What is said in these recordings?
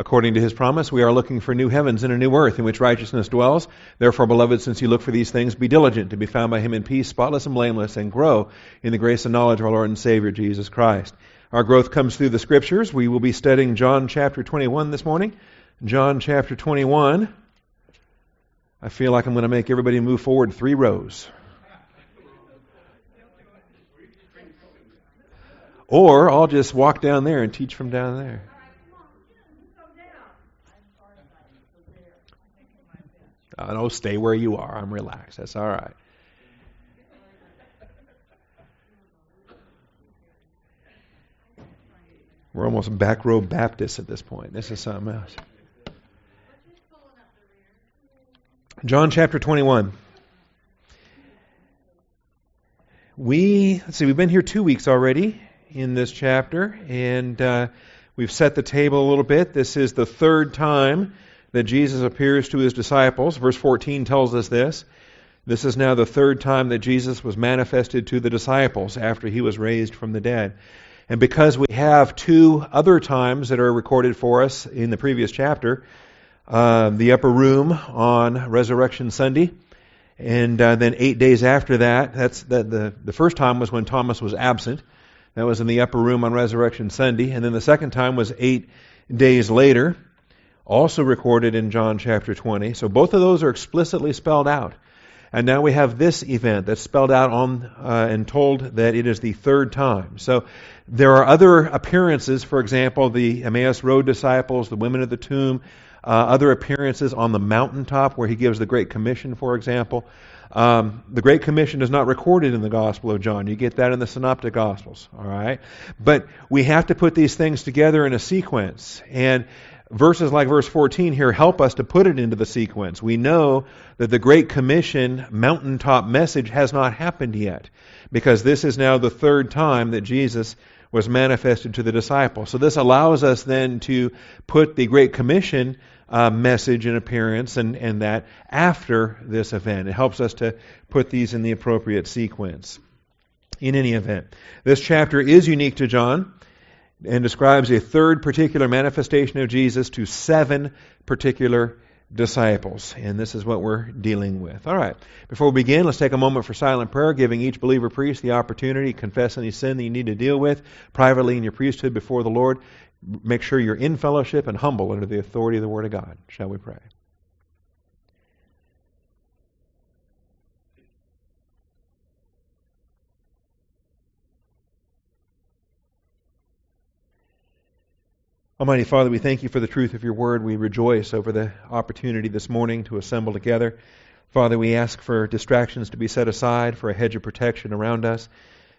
According to his promise, we are looking for new heavens and a new earth in which righteousness dwells. Therefore, beloved, since you look for these things, be diligent to be found by him in peace, spotless and blameless, and grow in the grace and knowledge of our Lord and Savior, Jesus Christ. Our growth comes through the scriptures. We will be studying John chapter 21 this morning. John chapter 21. I feel like I'm going to make everybody move forward three rows. Or I'll just walk down there and teach from down there. Uh, no, stay where you are. I'm relaxed. That's all right. We're almost back row Baptists at this point. This is something else. John chapter 21. We, let's see, we've been here two weeks already in this chapter, and uh, we've set the table a little bit. This is the third time that Jesus appears to his disciples. Verse 14 tells us this. This is now the third time that Jesus was manifested to the disciples after he was raised from the dead. And because we have two other times that are recorded for us in the previous chapter, uh, the upper room on Resurrection Sunday, and uh, then eight days after that, that's the, the, the first time was when Thomas was absent. That was in the upper room on Resurrection Sunday. And then the second time was eight days later also recorded in John chapter 20. So both of those are explicitly spelled out. And now we have this event that's spelled out on uh, and told that it is the third time. So there are other appearances, for example, the Emmaus Road disciples, the women at the tomb, uh, other appearances on the mountaintop where he gives the Great Commission, for example. Um, the Great Commission is not recorded in the Gospel of John. You get that in the Synoptic Gospels, all right? But we have to put these things together in a sequence. And verses like verse 14 here help us to put it into the sequence. We know that the Great Commission mountaintop message has not happened yet because this is now the third time that Jesus was manifested to the disciples. So this allows us then to put the Great Commission uh, message and appearance and, and that after this event. It helps us to put these in the appropriate sequence. In any event, this chapter is unique to John and describes a third particular manifestation of Jesus to seven particular disciples. And this is what we're dealing with. All right. Before we begin, let's take a moment for silent prayer, giving each believer priest the opportunity to confess any sin that you need to deal with privately in your priesthood before the Lord. Make sure you're in fellowship and humble under the authority of the Word of God. Shall we pray? Almighty Father, we thank you for the truth of your word. We rejoice over the opportunity this morning to assemble together. Father, we ask for distractions to be set aside, for a hedge of protection around us.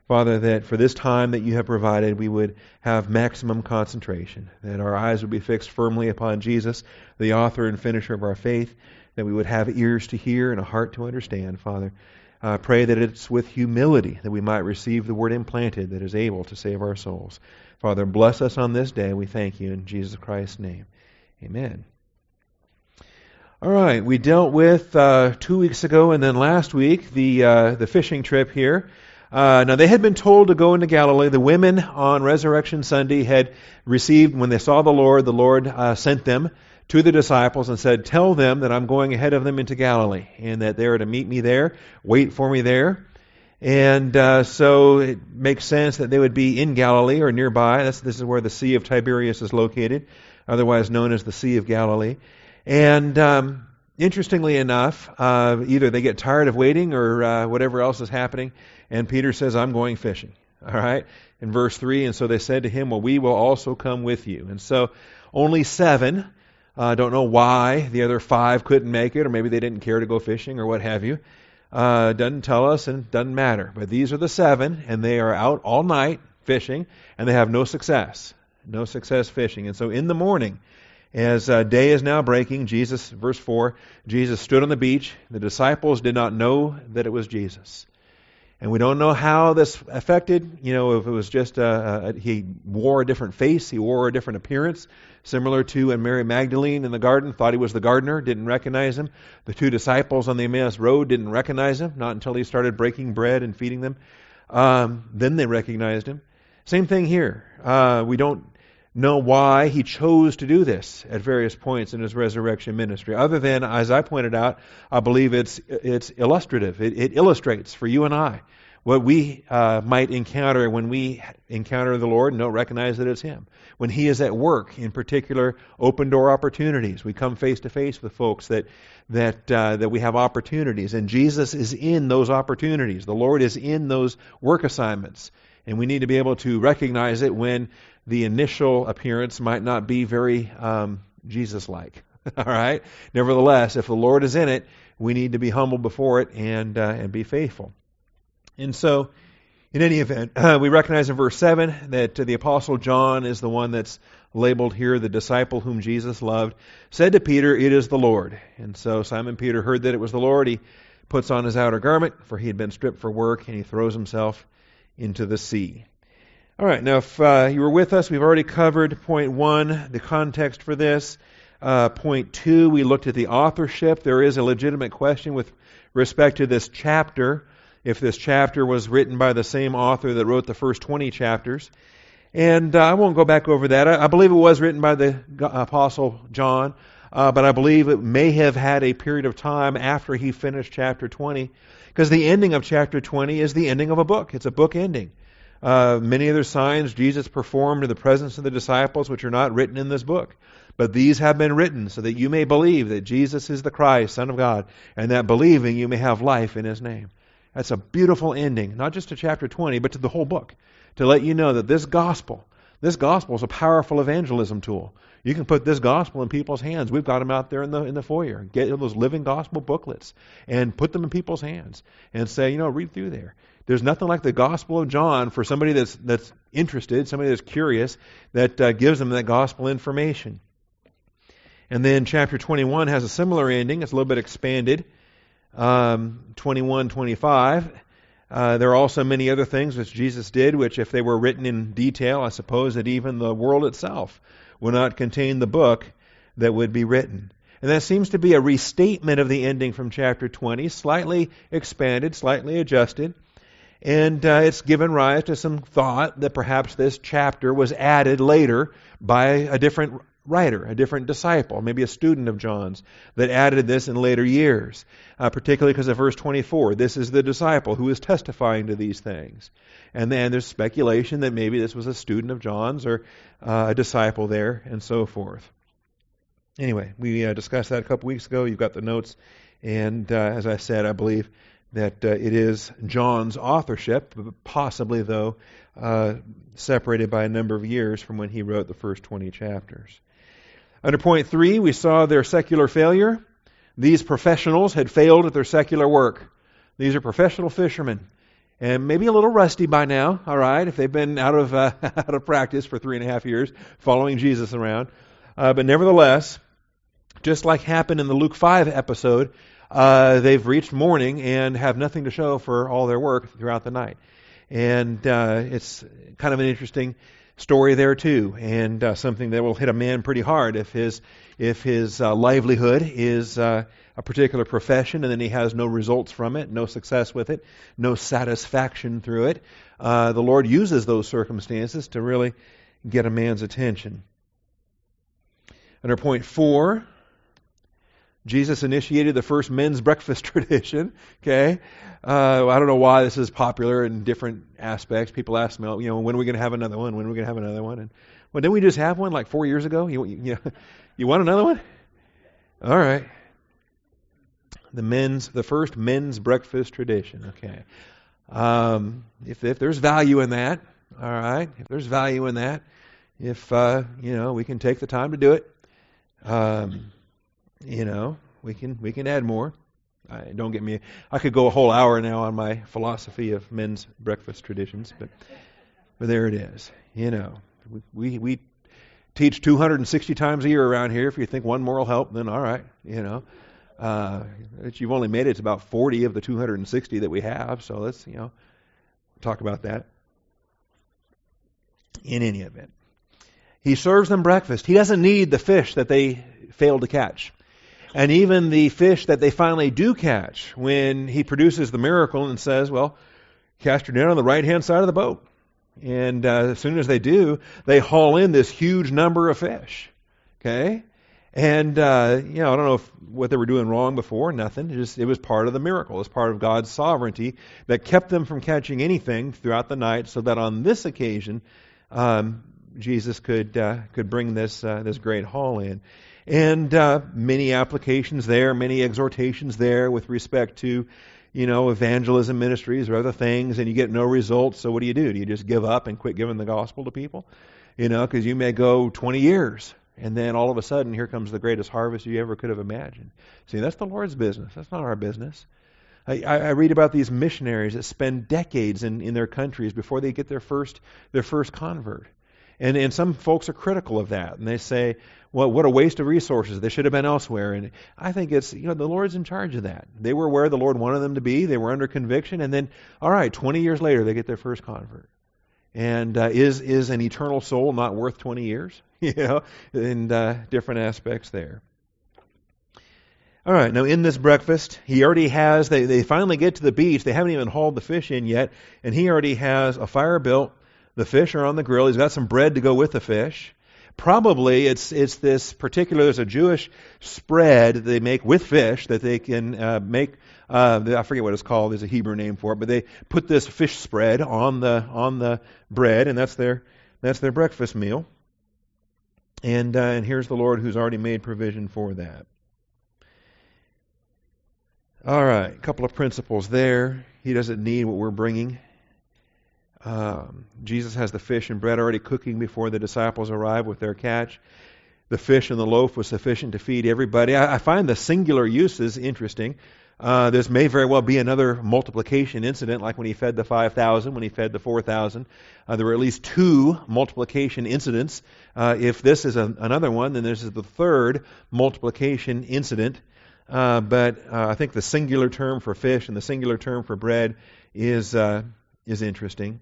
Father, that for this time that you have provided, we would have maximum concentration, that our eyes would be fixed firmly upon Jesus, the author and finisher of our faith, that we would have ears to hear and a heart to understand, Father. I pray that it's with humility that we might receive the word implanted that is able to save our souls. Father, bless us on this day. We thank you in Jesus Christ's name. Amen. All right, we dealt with uh, two weeks ago and then last week the uh, the fishing trip here. Uh, now they had been told to go into Galilee. The women on Resurrection Sunday had received when they saw the Lord. The Lord uh, sent them to the disciples and said, "Tell them that I'm going ahead of them into Galilee, and that they are to meet me there, wait for me there." And uh, so it makes sense that they would be in Galilee or nearby. That's, this is where the Sea of Tiberias is located, otherwise known as the Sea of Galilee. And um, interestingly enough, uh, either they get tired of waiting or uh, whatever else is happening, and Peter says, I'm going fishing. All right? In verse 3, and so they said to him, Well, we will also come with you. And so only seven. I uh, don't know why the other five couldn't make it, or maybe they didn't care to go fishing, or what have you uh, doesn't tell us and doesn't matter. But these are the seven, and they are out all night fishing, and they have no success. No success fishing. And so in the morning, as uh, day is now breaking, Jesus, verse 4, Jesus stood on the beach. The disciples did not know that it was Jesus. And we don't know how this affected, you know, if it was just a, a, he wore a different face, he wore a different appearance, similar to when Mary Magdalene in the garden thought he was the gardener, didn't recognize him. The two disciples on the Emmaus Road didn't recognize him, not until he started breaking bread and feeding them. Um, then they recognized him. Same thing here. Uh, we don't know why he chose to do this at various points in his resurrection ministry. Other than, as I pointed out, I believe it's it's illustrative. It, it illustrates for you and I what we uh, might encounter when we encounter the Lord and don't recognize that it's Him. When He is at work, in particular, open door opportunities. We come face to face with folks that that uh, that we have opportunities, and Jesus is in those opportunities. The Lord is in those work assignments, and we need to be able to recognize it when the initial appearance might not be very um, Jesus-like. All right. Nevertheless, if the Lord is in it, we need to be humble before it and uh, and be faithful. And so, in any event, uh, we recognize in verse 7 that uh, the Apostle John is the one that's labeled here, the disciple whom Jesus loved, said to Peter, It is the Lord. And so Simon Peter heard that it was the Lord. He puts on his outer garment, for he had been stripped for work, and he throws himself into the sea. All right, now if uh, you were with us, we've already covered point one, the context for this. Uh, point two, we looked at the authorship. There is a legitimate question with respect to this chapter if this chapter was written by the same author that wrote the first 20 chapters. And uh, I won't go back over that. I, I, believe it was written by the Apostle John, uh, but I believe it may have had a period of time after he finished chapter 20, because the ending of chapter 20 is the ending of a book. It's a book ending. Uh, many other signs Jesus performed in the presence of the disciples, which are not written in this book. But these have been written so that you may believe that Jesus is the Christ, Son of God, and that believing you may have life in His name. That's a beautiful ending, not just to chapter 20, but to the whole book, to let you know that this gospel, this gospel is a powerful evangelism tool. You can put this gospel in people's hands. We've got them out there in the in the foyer. Get those living gospel booklets and put them in people's hands and say, you know, read through there. There's nothing like the Gospel of John for somebody that's that's interested, somebody that's curious, that uh, gives them that gospel information. And then chapter 21 has a similar ending. It's a little bit expanded um, 21, 25. Uh, there are also many other things which Jesus did, which, if they were written in detail, I suppose that even the world itself would not contain the book that would be written. And that seems to be a restatement of the ending from chapter 20, slightly expanded, slightly adjusted. And uh, it's given rise to some thought that perhaps this chapter was added later by a different writer, a different disciple, maybe a student of John's, that added this in later years, uh, particularly because of verse 24. This is the disciple who is testifying to these things. And then there's speculation that maybe this was a student of John's or uh, a disciple there, and so forth. Anyway, we uh, discussed that a couple weeks ago. You've got the notes. And uh, as I said, I believe that uh, it is John's authorship, possibly, though, uh, separated by a number of years from when he wrote the first 20 chapters. Under point three, we saw their secular failure. These professionals had failed at their secular work. These are professional fishermen, and maybe a little rusty by now. All right, if they've been out of uh, out of practice for three and a half years, following Jesus around, uh, but nevertheless, just like happened in the Luke five episode, uh, they've reached morning and have nothing to show for all their work throughout the night, and uh, it's kind of an interesting story there too, and uh, something that will hit a man pretty hard if his if his uh, livelihood is uh, a particular profession and then he has no results from it, no success with it, no satisfaction through it. Uh, the Lord uses those circumstances to really get a man's attention. Under point four, Jesus initiated the first men's breakfast tradition. Okay, uh, I don't know why this is popular in different aspects. People ask me, you know, when are we going to have another one? When are we going to have another one? And well, didn't we just have one like four years ago? You, you, you want another one? All right. The men's, the first men's breakfast tradition. Okay. Um, if if there's value in that, all right. If there's value in that, if uh, you know, we can take the time to do it. Um, you know, we can we can add more. I, don't get me. I could go a whole hour now on my philosophy of men's breakfast traditions, but but there it is. You know, we we, teach 260 times a year around here. If you think one more will help, then all right. You know, uh, you've only made it to about 40 of the 260 that we have. So let's you know talk about that. In any event, he serves them breakfast. He doesn't need the fish that they failed to catch. And even the fish that they finally do catch, when he produces the miracle and says, Well, cast your net on the right hand side of the boat. And uh, as soon as they do, they haul in this huge number of fish. Okay? And uh, you know, I don't know if, what they were doing wrong before. Nothing. It just it was part of the miracle. It was part of God's sovereignty that kept them from catching anything throughout the night, so that on this occasion, um, Jesus could uh, could bring this uh, this great haul in. And uh, many applications there, many exhortations there with respect to you know, evangelism ministries or other things and you get no results, so what do you do? Do you just give up and quit giving the gospel to people? You know, because you may go 20 years and then all of a sudden here comes the greatest harvest you ever could have imagined. See, that's the Lord's business. That's not our business. I, I read about these missionaries that spend decades in, in their countries before they get their first their first convert. And, and some folks are critical of that, and they say, well, what a waste of resources. They should have been elsewhere. And I think it's, you know, the Lord's in charge of that. They were where the Lord wanted them to be. They were under conviction. And then, all right, 20 years later, they get their first convert. And uh, is, is an eternal soul not worth 20 years? you know, and uh, different aspects there. All right, now in this breakfast, he already has, they, they finally get to the beach. They haven't even hauled the fish in yet. And he already has a fire built the fish are on the grill. He's got some bread to go with the fish. Probably it's it's this particular. There's a Jewish spread they make with fish that they can uh, make. Uh, I forget what it's called. There's a Hebrew name for it, but they put this fish spread on the on the bread, and that's their that's their breakfast meal. And uh, and here's the Lord who's already made provision for that. All right, a couple of principles there. He doesn't need what we're bringing. Um, Jesus has the fish and bread already cooking before the disciples arrive with their catch. The fish and the loaf was sufficient to feed everybody. I, I find the singular uses interesting. Uh, this may very well be another multiplication incident, like when he fed the 5,000, when he fed the 4,000. Uh, there were at least two multiplication incidents. Uh, if this is a, another one, then this is the third multiplication incident. Uh, but uh, I think the singular term for fish and the singular term for bread is is interesting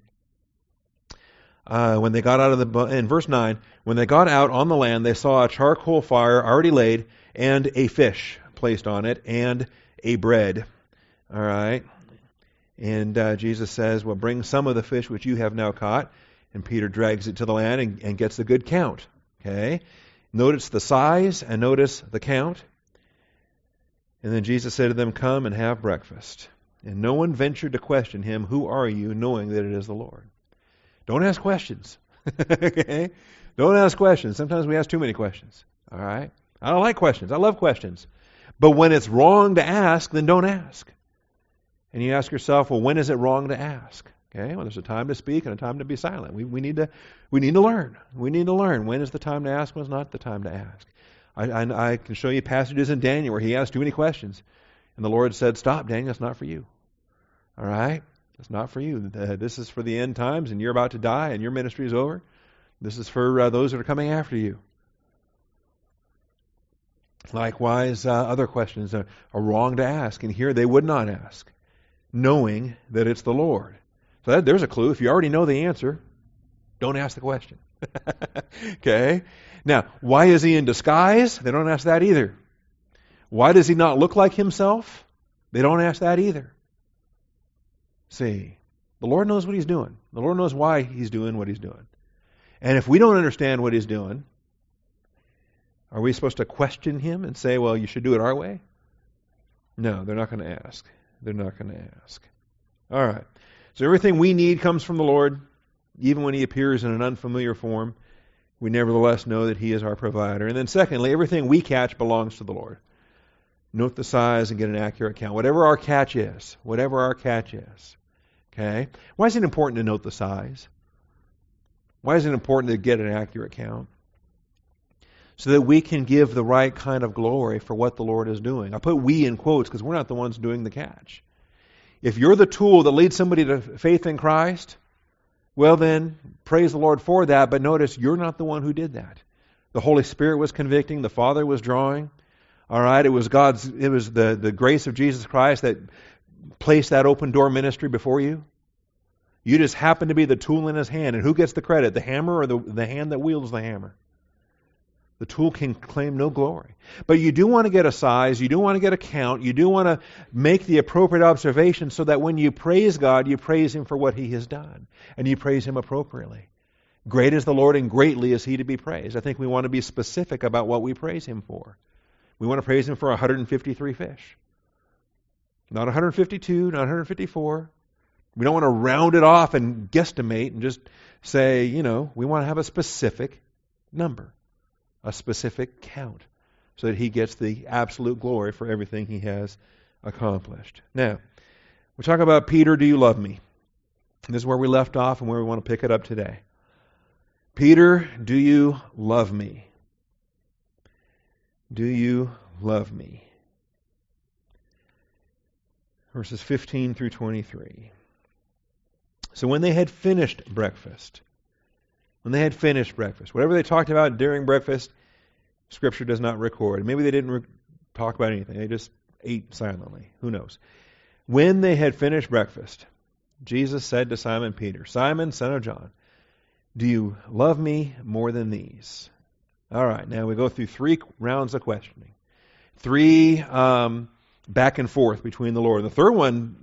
uh, when they got out of the in verse 9 when they got out on the land they saw a charcoal fire already laid and a fish placed on it and a bread. All right. And uh, jesus says well bring some of the fish which you have now caught. And peter drags it to the land and, and gets a good count. Okay. Notice the size and notice the count. And then jesus said to them come and have breakfast. And no one ventured to question him who are you knowing that it is the lord don't ask questions. okay? Don't ask questions. Sometimes we ask too many questions. All right? I don't like questions. I love questions. But when it's wrong to ask, then don't ask. And you ask yourself, well, when is it wrong to ask? Okay, well, there's a time to speak and a time to be silent. We, we, need, to, we need to learn. We need to learn. When is the time to ask? When is not the time to ask? I, I, I can show you passages in Daniel where he asked too many questions. And the Lord said, Stop, Daniel, it's not for you. All right? It's not for you. Uh, this is for the end times, and you're about to die, and your ministry is over. This is for uh, those that are coming after you. Likewise, uh, other questions are, are, wrong to ask, and here they would not ask, knowing that it's the Lord. So that, there's a clue. If you already know the answer, don't ask the question. okay? Now, why is he in disguise? They don't ask that either. Why does he not look like himself? They don't ask that either. See, the Lord knows what He's doing. The Lord knows why He's doing what He's doing. And if we don't understand what He's doing, are we supposed to question Him and say, well, you should do it our way? No, they're not going to ask. They're not going to ask. All right. So everything we need comes from the Lord, even when He appears in an unfamiliar form. We nevertheless know that He is our provider. And then, secondly, everything we catch belongs to the Lord. Note the size and get an accurate count. Whatever our catch is, whatever our catch is. Okay? Why is it important to note the size? Why is it important to get an accurate count? So that we can give the right kind of glory for what the Lord is doing. I put we in quotes because we're not the ones doing the catch. If you're the tool that leads somebody to faith in Christ, well then, praise the Lord for that, but notice you're not the one who did that. The Holy Spirit was convicting, the Father was drawing. All right, it was God's it was the, the grace of Jesus Christ that placed that open door ministry before you? You just happen to be the tool in his hand. And who gets the credit? The hammer or the, the hand that wields the hammer? The tool can claim no glory. But you do want to get a size, you do want to get a count, you do want to make the appropriate observation so that when you praise God, you praise Him for what He has done, and you praise Him appropriately. Great is the Lord, and greatly is He to be praised. I think we want to be specific about what we praise Him for. We want to praise Him for 153 fish. Not 152, not 154. We don't want to round it off and guesstimate and just say, you know, we want to have a specific number a specific count so that he gets the absolute glory for everything he has accomplished. Now, we talk about Peter, do you love me? This is where we left off and where we want to pick it up today. Peter, do you love me? Do you love me? Verses 15 through 23. So when they had finished breakfast, when they had finished breakfast. Whatever they talked about during breakfast, Scripture does not record. Maybe they didn't re- talk about anything, they just ate silently. Who knows? When they had finished breakfast, Jesus said to Simon Peter, Simon, son of John, do you love me more than these? All right, now we go through three rounds of questioning, three um, back and forth between the Lord. The third one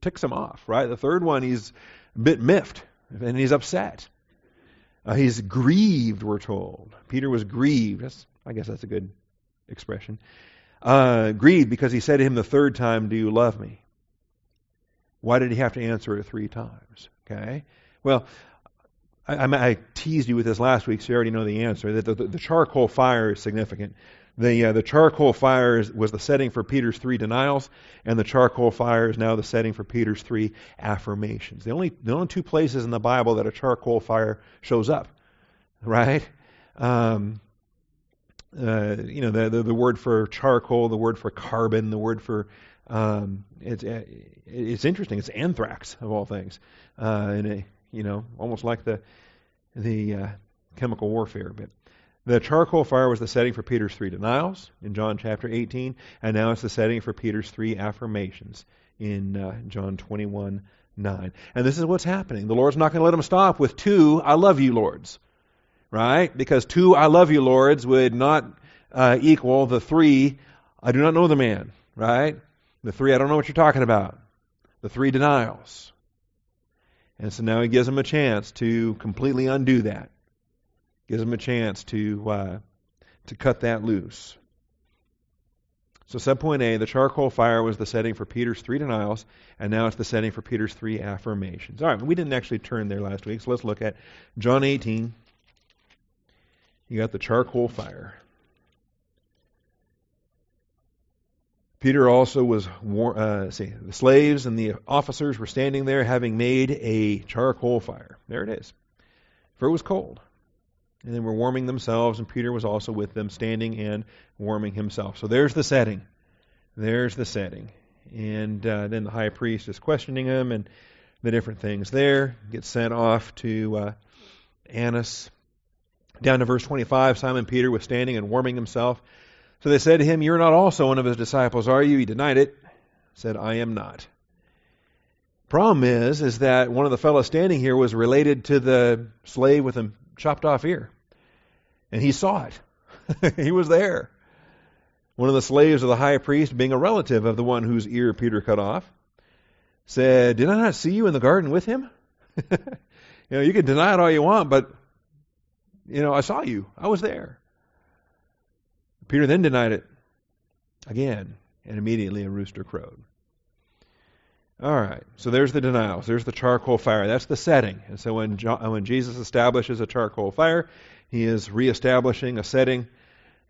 ticks him off, right? The third one, he's a bit miffed and he's upset. Uh, he's grieved, we're told. Peter was grieved. That's, I guess that's a good expression. Uh, grieved because he said to him the third time, Do you love me? Why did he have to answer it three times? Okay. Well, I, I, teased you with this last week, so you already know the answer. That the, the, the charcoal fire is significant. The, uh, the charcoal fire is, was the setting for Peter's three denials, and the charcoal fire is now the setting for Peter's three affirmations. The only, the only two places in the Bible that a charcoal fire shows up, right? Um, uh, you know, the, the, the, word for charcoal, the word for carbon, the word for um, it's it's interesting. It's anthrax of all things, uh, in a you know almost like the the uh, chemical warfare. But the charcoal fire was the setting for Peter's three denials in John chapter 18, and now it's the setting for Peter's three affirmations in uh, John 21 9. And this is what's happening. The Lord's not going to let him stop with two, I love you, Lords. Right? Because two, I love you, Lords would not uh, equal the three, I do not know the man. Right? The three, I don't know what you're talking about. The three denials. And so now he gives him a chance to completely undo that gives them a chance to uh, to cut that loose. So, subpoint A, the charcoal fire was the setting for Peter's three denials, and now it's the setting for Peter's three affirmations. All right, we didn't actually turn there last week, so let's look at John 18. You got the charcoal fire. Peter also was, uh, see, the slaves and the officers were standing there having made a charcoal fire. There it is. For it was cold. And they were warming themselves, and Peter was also with them, standing and warming himself. So there's the setting. There's the setting. And uh, then the high priest is questioning him and the different things there. Gets sent off to uh, Annas. Down to verse 25, Simon Peter was standing and warming himself. So they said to him, You're not also one of his disciples, are you? He denied it. Said, I am not. Problem is, is that one of the fellows standing here was related to the slave with a chopped off ear. And he saw it. he was there. One of the slaves of the high priest, being a relative of the one whose ear Peter cut off, said, Did I not see you in the garden with him? you know, you can deny it all you want, but, you know, I saw you. I was there. Peter then denied it again, and immediately a rooster crowed. All right, so there's the denials. There's the charcoal fire. That's the setting. And so when, John, when Jesus establishes a charcoal fire, he is reestablishing a setting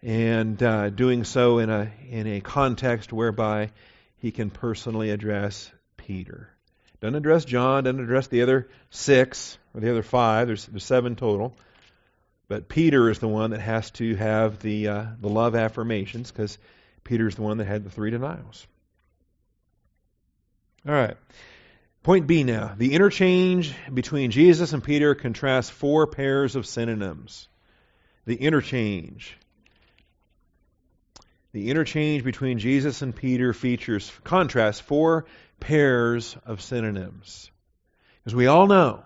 and uh, doing so in a, in a context whereby he can personally address Peter. Doesn't address John, doesn't address the other six or the other five. There's, there's seven total. But Peter is the one that has to have the, uh, the love affirmations because Peter is the one that had the three denials. All right. Point B now. The interchange between Jesus and Peter contrasts four pairs of synonyms. The interchange. The interchange between Jesus and Peter features, contrasts four pairs of synonyms. As we all know,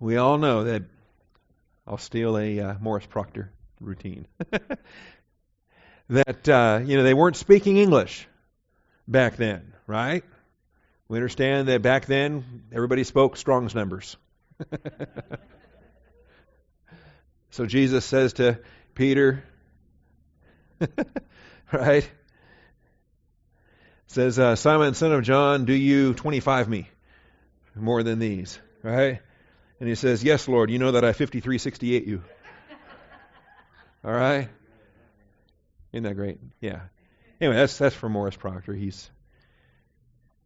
we all know that I'll steal a uh, Morris Proctor routine. that uh, you know they weren't speaking English back then, right? We understand that back then everybody spoke Strong's numbers. so Jesus says to Peter, right? Says, uh, Simon, son of John, do you 25 me more than these? Right? And he says, Yes, Lord, you know that I 5368 you. All right? Isn't that great? Yeah. Anyway, that's that's for Morris Proctor. He's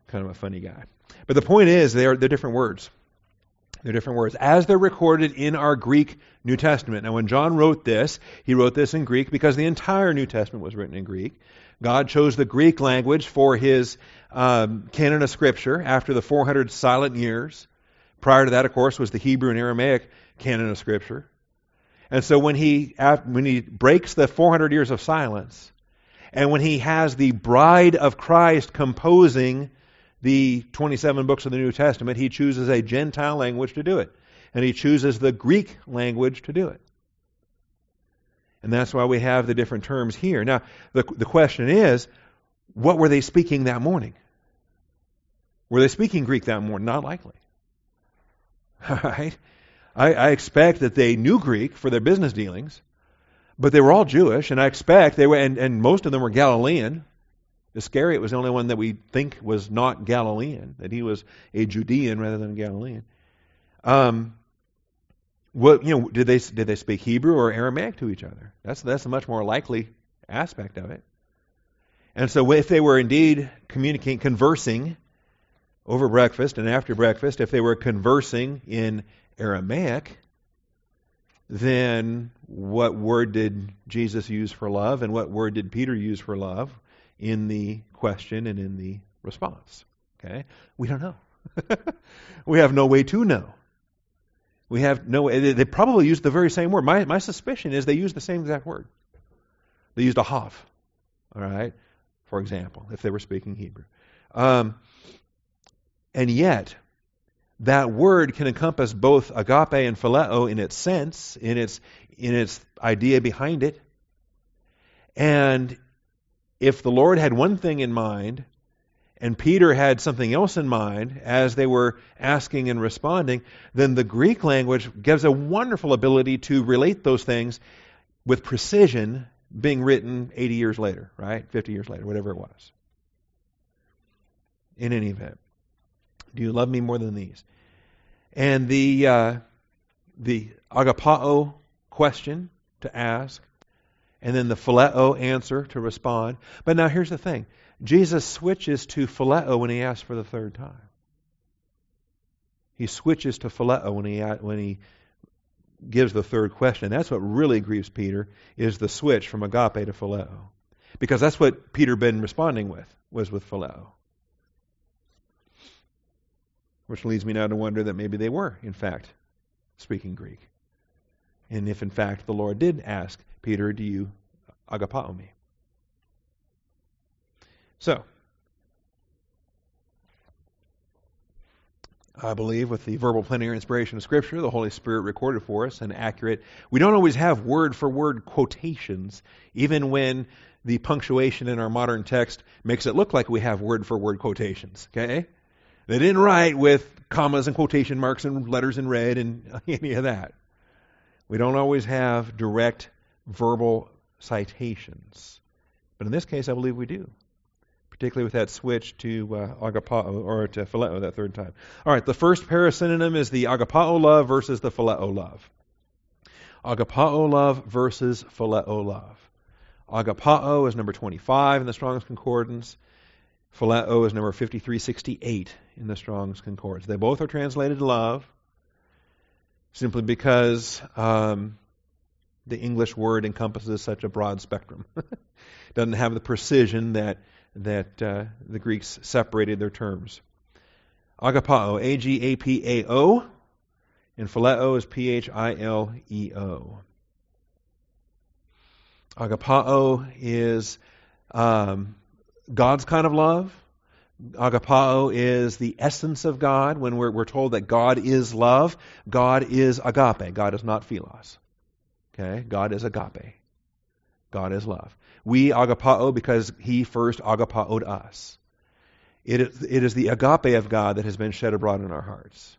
kind of a funny guy. But the point is, they are they're different words. They're different words as they're recorded in our Greek New Testament. Now, when John wrote this, he wrote this in Greek because the entire New Testament was written in Greek. God chose the Greek language for his um, canon of Scripture after the 400 silent years. Prior to that, of course, was the Hebrew and Aramaic canon of Scripture. And so when he, when he breaks the 400 years of silence, and when he has the bride of Christ composing the 27 books of the New Testament, he chooses a Gentile language to do it. And he chooses the Greek language to do it. And that's why we have the different terms here. Now, the, the question is, what were they speaking that morning? Were they speaking Greek that morning? Not likely. All right? I, I expect that they knew Greek for their business dealings, but they were all Jewish, and I expect they were, and, and most of them were Galilean. Iscariot was the only one that we think was not Galilean, that he was a Judean rather than a Galilean. Um, what you know? Did they did they speak Hebrew or Aramaic to each other? That's that's a much more likely aspect of it. And so, if they were indeed communicating, conversing over breakfast and after breakfast, if they were conversing in Aramaic, then what word did Jesus use for love, and what word did Peter use for love in the question and in the response? Okay, we don't know. we have no way to know. We have no way. They probably used the very same word. My, my suspicion is they used the same exact word. They used ahav, all right, for example, if they were speaking Hebrew. Um, and yet, that word can encompass both agape and phileo in its sense, in its, in its idea behind it. And if the Lord had one thing in mind, and Peter had something else in mind as they were asking and responding, then the Greek language gives a wonderful ability to relate those things with precision being written 80 years later, right? 50 years later, whatever it was. In any event, do you love me more than these? And the uh, the agapao question to ask, and then the phileo answer to respond. But now here's the thing Jesus switches to phileo when he asks for the third time. He switches to phileo when he, when he gives the third question. That's what really grieves Peter, is the switch from agape to phileo. Because that's what Peter been responding with, was with phileo. Which leads me now to wonder that maybe they were, in fact, speaking Greek. And if, in fact, the Lord did ask Peter, Do you agapao me? So, I believe with the verbal plenary inspiration of Scripture, the Holy Spirit recorded for us and accurate. We don't always have word for word quotations, even when the punctuation in our modern text makes it look like we have word for word quotations. Okay? They didn't write with commas and quotation marks and letters in red and any of that. We don't always have direct verbal citations. But in this case, I believe we do particularly with that switch to uh, agapao or to phileo that third time. All right, the first pair of synonym is the agapao love versus the phileo love. Agapao love versus phileo love. Agapao is number 25 in the Strong's Concordance. Phileo is number 5368 in the Strong's Concordance. They both are translated love simply because um, the English word encompasses such a broad spectrum. Doesn't have the precision that that uh, the Greeks separated their terms. Agapao, A G A P A O, and phileo is P H I L E O. Agapao is um, God's kind of love. Agapao is the essence of God. When we're, we're told that God is love, God is agape. God is not philos. Okay? God is agape. God is love. We agapao because he first agapaoed us. It is, it is the agape of God that has been shed abroad in our hearts.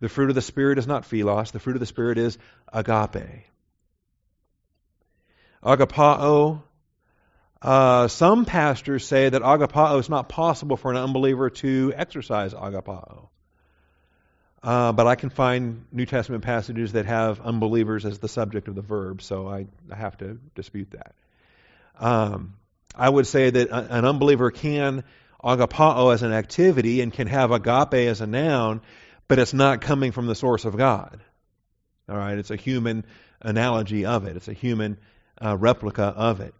The fruit of the Spirit is not philos, the fruit of the Spirit is agape. Agapao. Uh, some pastors say that agapao is not possible for an unbeliever to exercise agapao. Uh, but I can find New Testament passages that have unbelievers as the subject of the verb, so I, I have to dispute that. Um, I would say that an unbeliever can agapao as an activity and can have agape as a noun, but it's not coming from the source of God. All right, it's a human analogy of it. It's a human uh, replica of it.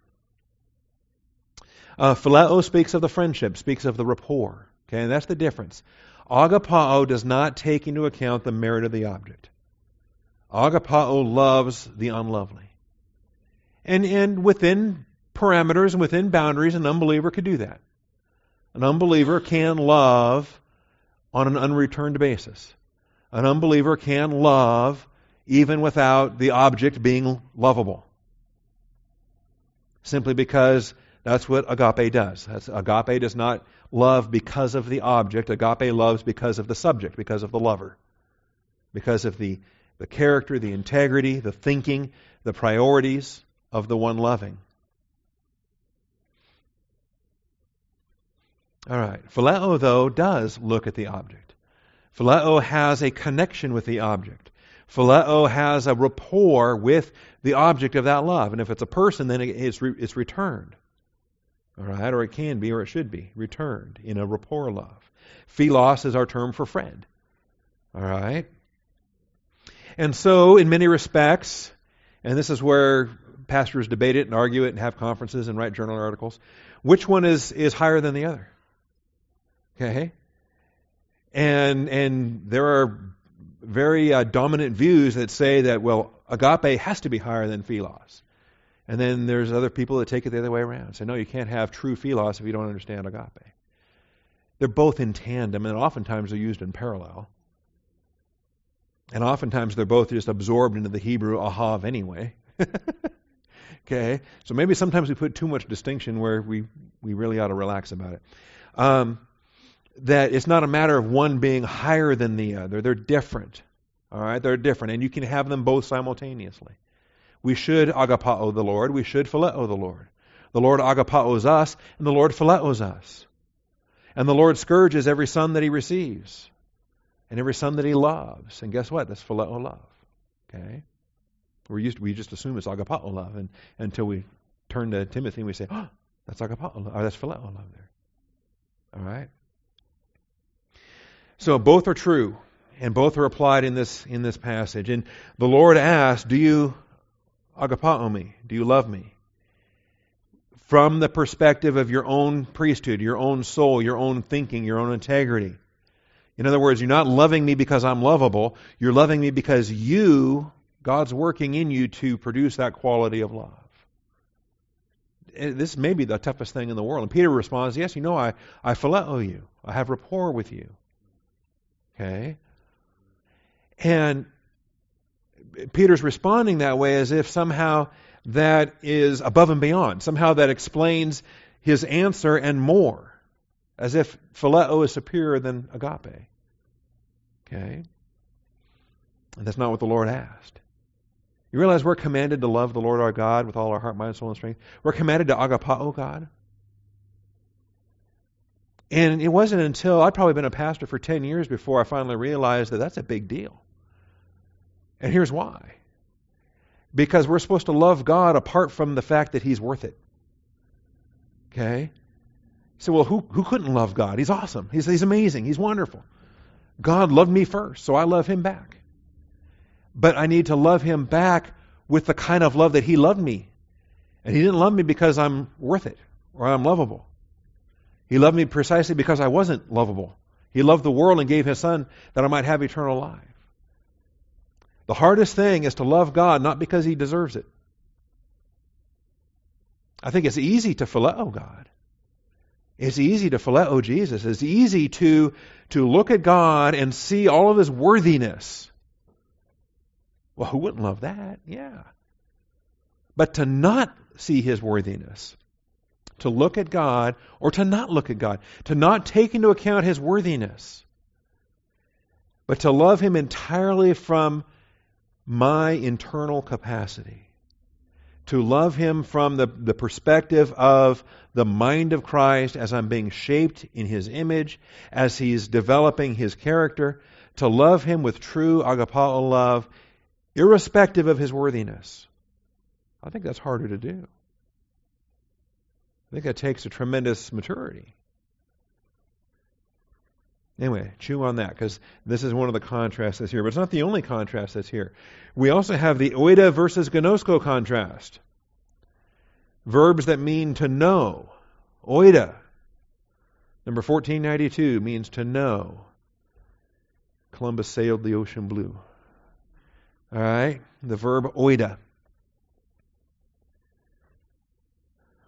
Uh, phileo speaks of the friendship, speaks of the rapport. Okay, and that's the difference. Agapao does not take into account the merit of the object. Agapao loves the unlovely. And, and within parameters and within boundaries, an unbeliever could do that. An unbeliever can love on an unreturned basis. An unbeliever can love even without the object being lovable. Simply because that's what agape does. That's, agape does not love because of the object. Agape loves because of the subject, because of the lover, because of the, the character, the integrity, the thinking, the priorities of the one loving. All right. Phileo, though, does look at the object. Phileo has a connection with the object. Phileo has a rapport with the object of that love. And if it's a person, then it's, re- it's returned. All right, or it can be, or it should be, returned in a rapport love. Philos is our term for friend. All right? And so, in many respects, and this is where pastors debate it and argue it and have conferences and write journal articles, which one is, is higher than the other? Okay? And, and there are very uh, dominant views that say that, well, agape has to be higher than philos. And then there's other people that take it the other way around. Say, no, you can't have true philos if you don't understand agape. They're both in tandem, and oftentimes they're used in parallel. And oftentimes they're both just absorbed into the Hebrew ahav anyway. okay? So maybe sometimes we put too much distinction where we, we really ought to relax about it. Um, that it's not a matter of one being higher than the other. They're different. All right? They're different. And you can have them both simultaneously. We should agapao the Lord. We should phileo the Lord. The Lord agapaos us, and the Lord phileos us. And the Lord scourges every son that he receives, and every son that he loves. And guess what? That's phileo love. Okay? we used to, we just assume it's agapao love, and until we turn to Timothy and we say, oh, that's agapao love, or that's phileo love there. All right? So both are true, and both are applied in this in this passage. And the Lord asks, "Do you agapao me? Do you love me?" From the perspective of your own priesthood, your own soul, your own thinking, your own integrity. In other words, you're not loving me because I'm lovable. You're loving me because you, God's working in you to produce that quality of love. Eh, this may be the toughest thing in the world. And Peter responds, Yes, you know, I, I phileo you. I have rapport with you. Okay? And Peter's responding that way as if somehow that is above and beyond. Somehow that explains his answer and more. As if phileo is superior than agape. Okay? And that's not what the Lord asked. You realize we're commanded to love the Lord our God with all our heart, mind, soul, and strength? We're commanded to agapao God. And it wasn't until I'd probably been a pastor for 10 years before I finally realized that that's a big deal. And here's why. Because we're supposed to love God apart from the fact that He's worth it. Okay? So, well, who, who couldn't love God? He's awesome. He's, he's amazing. He's wonderful. God loved me first, so I love Him back. But I need to love Him back with the kind of love that He loved me. And He didn't love me because I'm worth it or I'm lovable. He loved me precisely because I wasn't lovable. He loved the world and gave his son that I might have eternal life. The hardest thing is to love God not because he deserves it. I think it's easy to phileo God. It's easy to phileo Jesus. It's easy to, to look at God and see all of his worthiness. Well, who wouldn't love that? Yeah. but to not see his worthiness, to look at God or to not look at God, to not take into account his worthiness, but to love him entirely from my internal capacity. To love him from the, the perspective of the mind of Christ as I'm being shaped in his image, as he's developing his character, to love him with true agapao love, irrespective of his worthiness. I think that's harder to do. I think that takes a tremendous maturity. Anyway, chew on that because this is one of the contrasts that's here. But it's not the only contrast that's here. We also have the oida versus gnosko contrast. Verbs that mean to know. Oida. Number 1492 means to know. Columbus sailed the ocean blue. All right? The verb oida.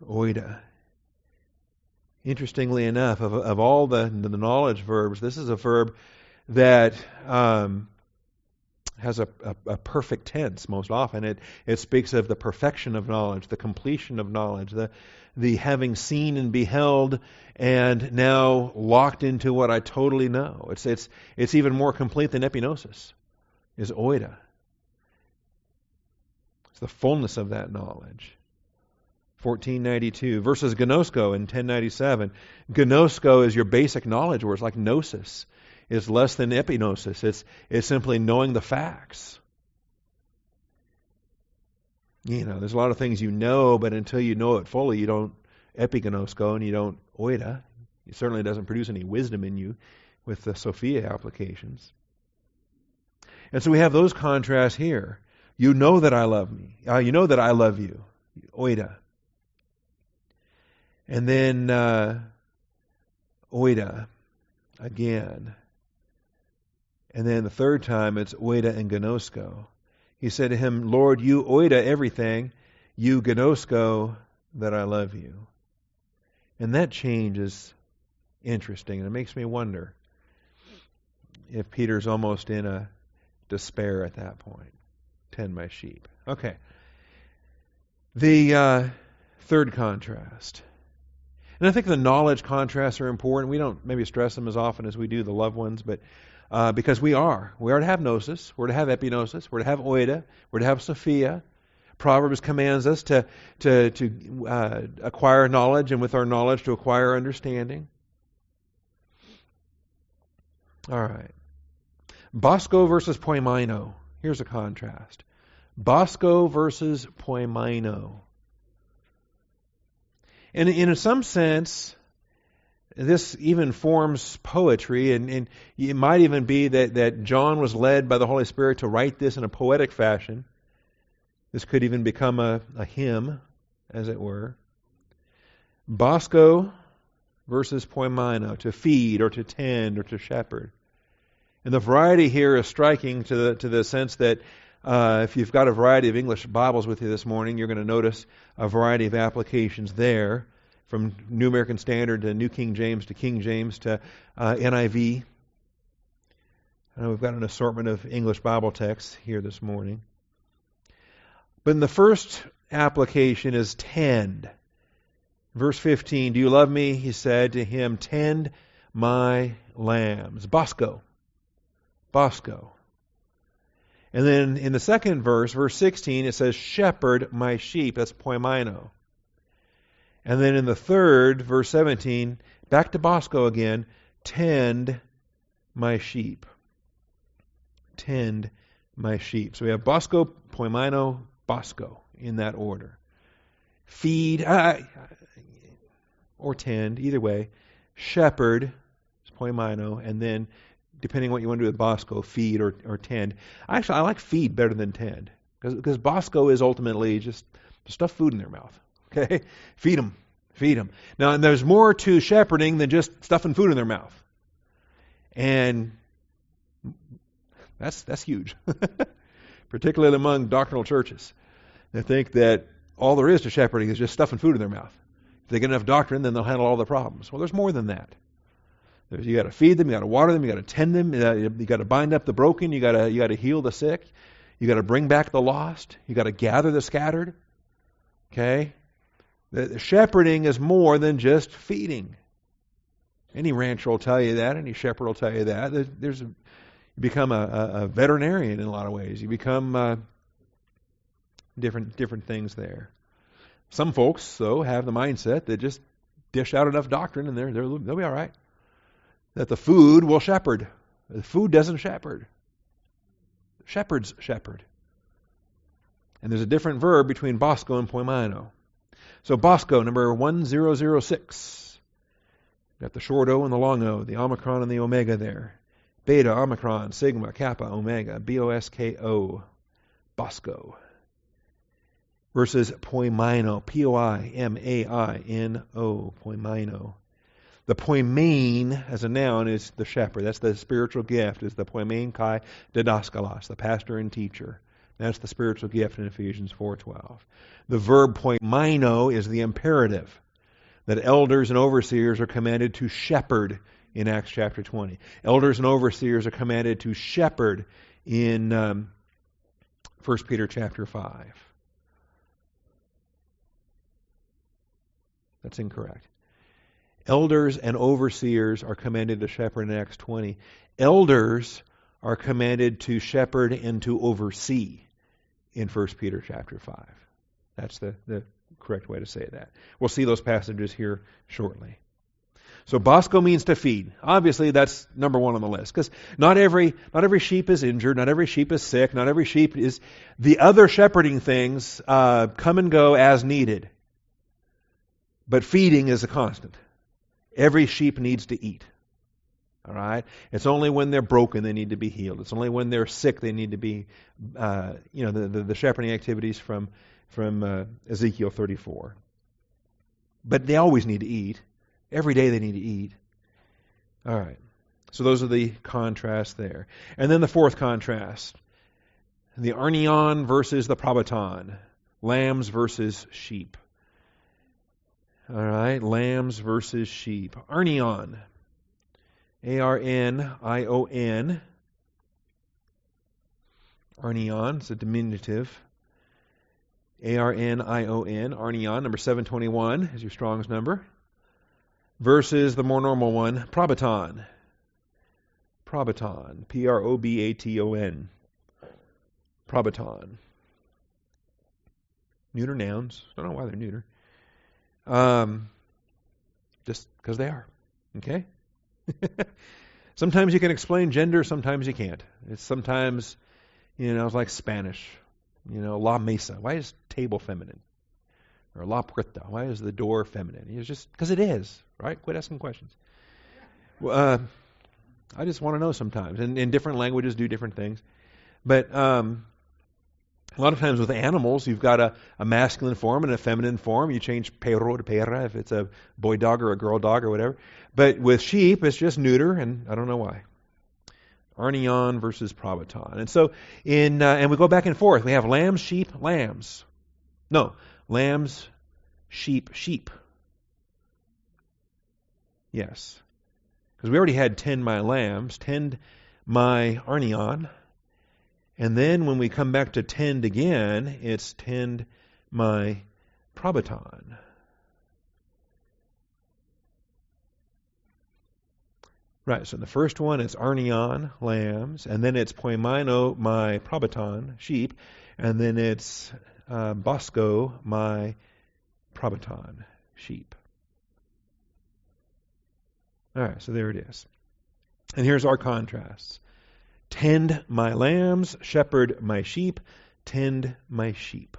Oida. Interestingly enough, of, of all the, the knowledge verbs, this is a verb that um, has a, a, a, perfect tense most often. It, it speaks of the perfection of knowledge, the completion of knowledge, the, the having seen and beheld and now locked into what I totally know. It's, it's, it's even more complete than epignosis, is oida. It's the fullness of that knowledge. 1492 versus gnosko in 1097. Gnosko is your basic knowledge, where it's like gnosis is less than epignosis. It's, it's simply knowing the facts. You know, there's a lot of things you know, but until you know it fully, you don't epignosko and you don't oida. It certainly doesn't produce any wisdom in you with the Sophia applications. And so we have those contrasts here. You know that I love me. Uh, you know that I love you. Oida. And then uh, oida again. And then the third time it's oida and gnosko. He said to him, Lord, you oida everything, you gnosko that I love you. And that change is interesting, and it makes me wonder if Peter's almost in a despair at that point. Tend my sheep. Okay. The uh, third contrast. And I think the knowledge contrasts are important. We don't maybe stress them as often as we do the loved ones, but uh, because we are. We are to have gnosis, we're to have epignosis, we're to have oida, we're to have sophia. Proverbs commands us to, to, to uh, acquire knowledge, and with our knowledge to acquire understanding. All right. Bosco versus poimaino. Here's a contrast. Bosco versus poimaino. And in some sense, this even forms poetry, and, and, it might even be that, that John was led by the Holy Spirit to write this in a poetic fashion. This could even become a, a hymn, as it were. Bosco versus poimaino, to feed or to tend or to shepherd. And the variety here is striking to the, to the sense that uh, if you've got a variety of English Bibles with you this morning, you're going to notice a variety of applications there, from New American Standard to New King James to King James to uh, NIV. Uh, we've got an assortment of English Bible texts here this morning. But in the first application is tend. Verse 15, Do you love me? He said to him, Tend my lambs. Bosco. Bosco. And then in the second verse, verse 16, it says, Shepherd my sheep. That's poimaino. And then in the third, verse 17, back to Bosco again, tend my sheep. Tend my sheep. So we have Bosco, Poimaino, Bosco in that order. Feed, or tend, either way. Shepherd, Poimaino, and then depending on what you want to do with Bosco, feed or, or tend. Actually, I like feed better than tend because Bosco is ultimately just stuff food in their mouth. Okay, feed them, feed them. Now, and there's more to shepherding than just stuffing food in their mouth, and that's that's huge, particularly among doctrinal churches. They think that all there is to shepherding is just stuffing food in their mouth. If they get enough doctrine, then they'll handle all the problems. Well, there's more than that. You got to feed them, you got to water them, you got to tend them, you got to bind up the broken, you got to you got to heal the sick, you got to bring back the lost, you got to gather the scattered. Okay? The shepherding is more than just feeding. Any rancher will tell you that. Any shepherd will tell you that. There's a, you become a, a, a, veterinarian in a lot of ways. You become uh, different different things there. Some folks, though, have the mindset that just dish out enough doctrine and they're, they're, they'll be all right. That the food will shepherd. The food doesn't shepherd. Shepherds shepherd. And there's a different verb between bosco and poimaino. So bosco, number 1006. Got the short O and the long O, the omicron and the omega there. Beta, omicron, sigma, kappa, omega, B O S K O. Bosco. Versus poimaino, P O I M A I N O, poimaino. The poimen as a noun is the shepherd. That's the spiritual gift, is the poimen kai didaskalos, the pastor and teacher. That's the spiritual gift in Ephesians 4.12. The verb poimaino is the imperative that elders and overseers are commanded to shepherd in Acts chapter 20. Elders and overseers are commanded to shepherd in um, 1 Peter chapter 5. That's incorrect. Elders and overseers are commanded to shepherd in Acts 20. Elders are commanded to shepherd and to oversee in 1 Peter chapter 5. That's the, the correct way to say that. We'll see those passages here shortly. So Bosco means to feed. Obviously, that's number one on the list because not every not every sheep is injured, not every sheep is sick, not every sheep is. The other shepherding things uh, come and go as needed, but feeding is a constant. Every sheep needs to eat. All right. It's only when they're broken they need to be healed. It's only when they're sick they need to be, uh, you know, the, the, the, shepherding activities from from uh, Ezekiel 34. But they always need to eat. Every day they need to eat. All right. So those are the contrasts there. And then the fourth contrast the Arnion versus the Probaton, lambs versus sheep. All right, lambs versus sheep. Arnion, A R N I O N. Arnion, it's a diminutive. A R N I O N, Arnion, number 721 is your Strong's number. Versus the more normal one, Probaton. Probaton, P R O B A T O N. Probaton. Neuter nouns. I don't know why they're neuter. Um, just because they are. Okay? sometimes you can explain gender, sometimes you can't. It's sometimes, you know, it's like Spanish. You know, la mesa. Why is table feminine? Or la puerta. Why is the door feminine? It's just because it is, right? Quit asking questions. Uh, I just want to know sometimes. And, in different languages do different things. But um, a lot of times with animals, you've got a, a masculine form and a feminine form. You change perro to perra if it's a boy dog or a girl dog or whatever. But with sheep, it's just neuter, and I don't know why. Arnion versus Probaton. And so, in uh, and we go back and forth. We have lambs, sheep, lambs. No, lambs, sheep, sheep. Yes. Because we already had tend my lambs, tend my Arnion. And then when we come back to tend again, it's tend my probaton. Right, so the first one it's arnion, lambs, and then it's poimaino, my probaton, sheep, and then it's uh, bosco, my probaton, sheep. All right, so there it is. And here's our contrasts. Tend my lambs, shepherd my sheep, tend my sheep.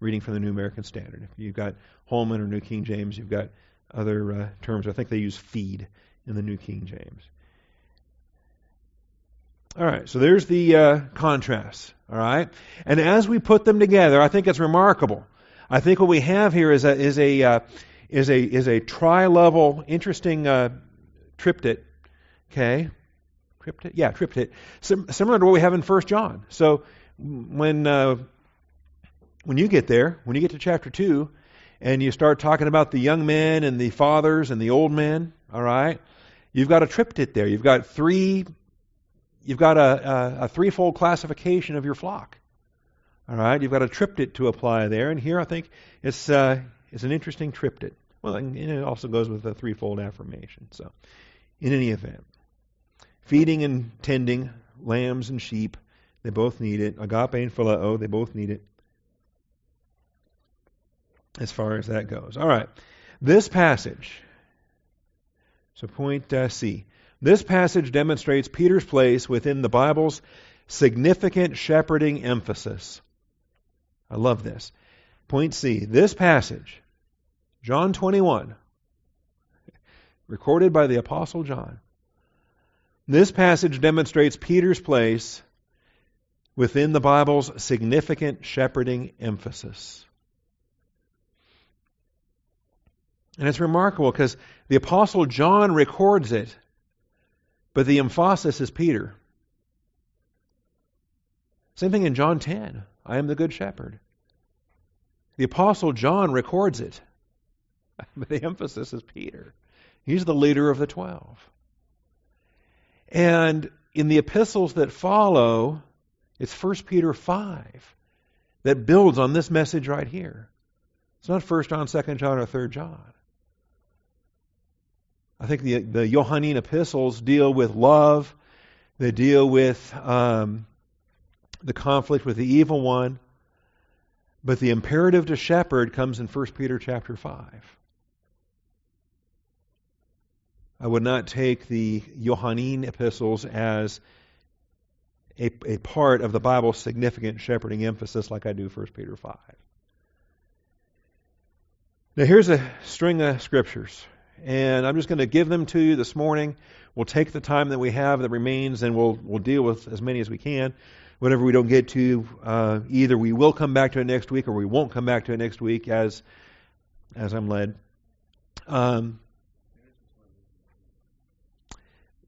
Reading from the New American Standard. If you've got Holman or New King James, you've got other uh, terms. I think they use feed in the New King James. All right, so there's the uh, contrast. All right, and as we put them together, I think it's remarkable. I think what we have here is a is a uh, is a is a tri-level, interesting uh, triptych. Okay, Triptych? Yeah, triptych. Sim- similar to what we have in First John. So when uh, when you get there, when you get to chapter two, and you start talking about the young men and the fathers and the old men, all right, you've got a triptych there. You've got three. You've got a, a, a threefold classification of your flock. All right, you've got a triptych to apply there, and here I think it's uh, it's an interesting triptych. Well, and it also goes with a threefold affirmation. So, in any event, feeding and tending lambs and sheep, they both need it. Agape and phileo, they both need it. As far as that goes. All right. This passage, so point uh, C. This passage demonstrates Peter's place within the Bible's significant shepherding emphasis. I love this. Point C. This passage, John 21, recorded by the Apostle John, this passage demonstrates Peter's place within the Bible's significant shepherding emphasis. And it's remarkable because the Apostle John records it, but the emphasis is Peter. Same thing in John 10. I am the good shepherd. The Apostle John records it, but the emphasis is Peter. He's the leader of the twelve. And in the epistles that follow, it's 1 Peter 5 that builds on this message right here. It's not 1 John, 2 John, or 3 John. I think the, the Johannine epistles deal with love, they deal with um, the conflict with the evil one, but the imperative to shepherd comes in 1 Peter chapter 5. I would not take the Johannine epistles as a, a part of the Bible's significant shepherding emphasis like I do 1 Peter 5. Now, here's a string of scriptures, and I'm just going to give them to you this morning. We'll take the time that we have that remains, and we'll, we'll deal with as many as we can. Whatever we don't get to, uh, either we will come back to it next week or we won't come back to it next week as, as I'm led. Um,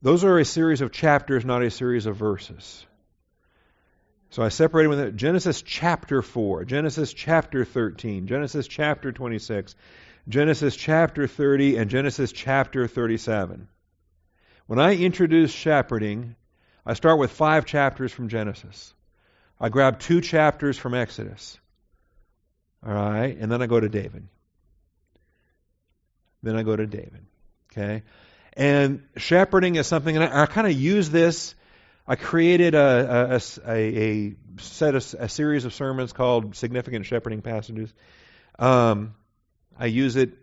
those are a series of chapters, not a series of verses. So I separated with Genesis chapter 4, Genesis chapter 13, Genesis chapter 26, Genesis chapter 30, and Genesis chapter 37. When I introduce shepherding, I start with five chapters from Genesis. I grab two chapters from Exodus. All right, and then I go to David. Then I go to David. Okay? And shepherding is something, and I, I kind of use this. I created a, a, a, a set of, a series of sermons called Significant Shepherding Passages. Um, I use it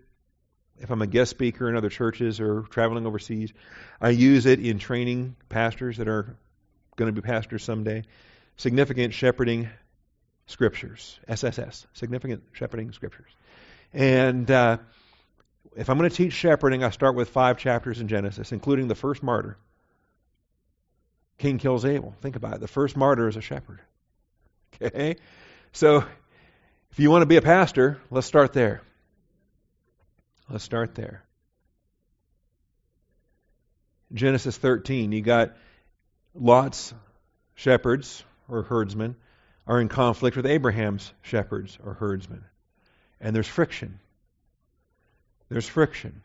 if I'm a guest speaker in other churches or traveling overseas. I use it in training pastors that are going to be pastors someday. Significant Shepherding Scriptures, SSS, Significant Shepherding Scriptures. And uh, if I'm going to teach shepherding, I start with five chapters in Genesis, including the first martyr. Cain kills Abel. Think about it. The first martyr is a shepherd. Okay? So, if you want to be a pastor, let's start there. Let's start there. Genesis 13, you got Lot's shepherds or herdsmen are in conflict with Abraham's shepherds or herdsmen. And there's friction. There's friction.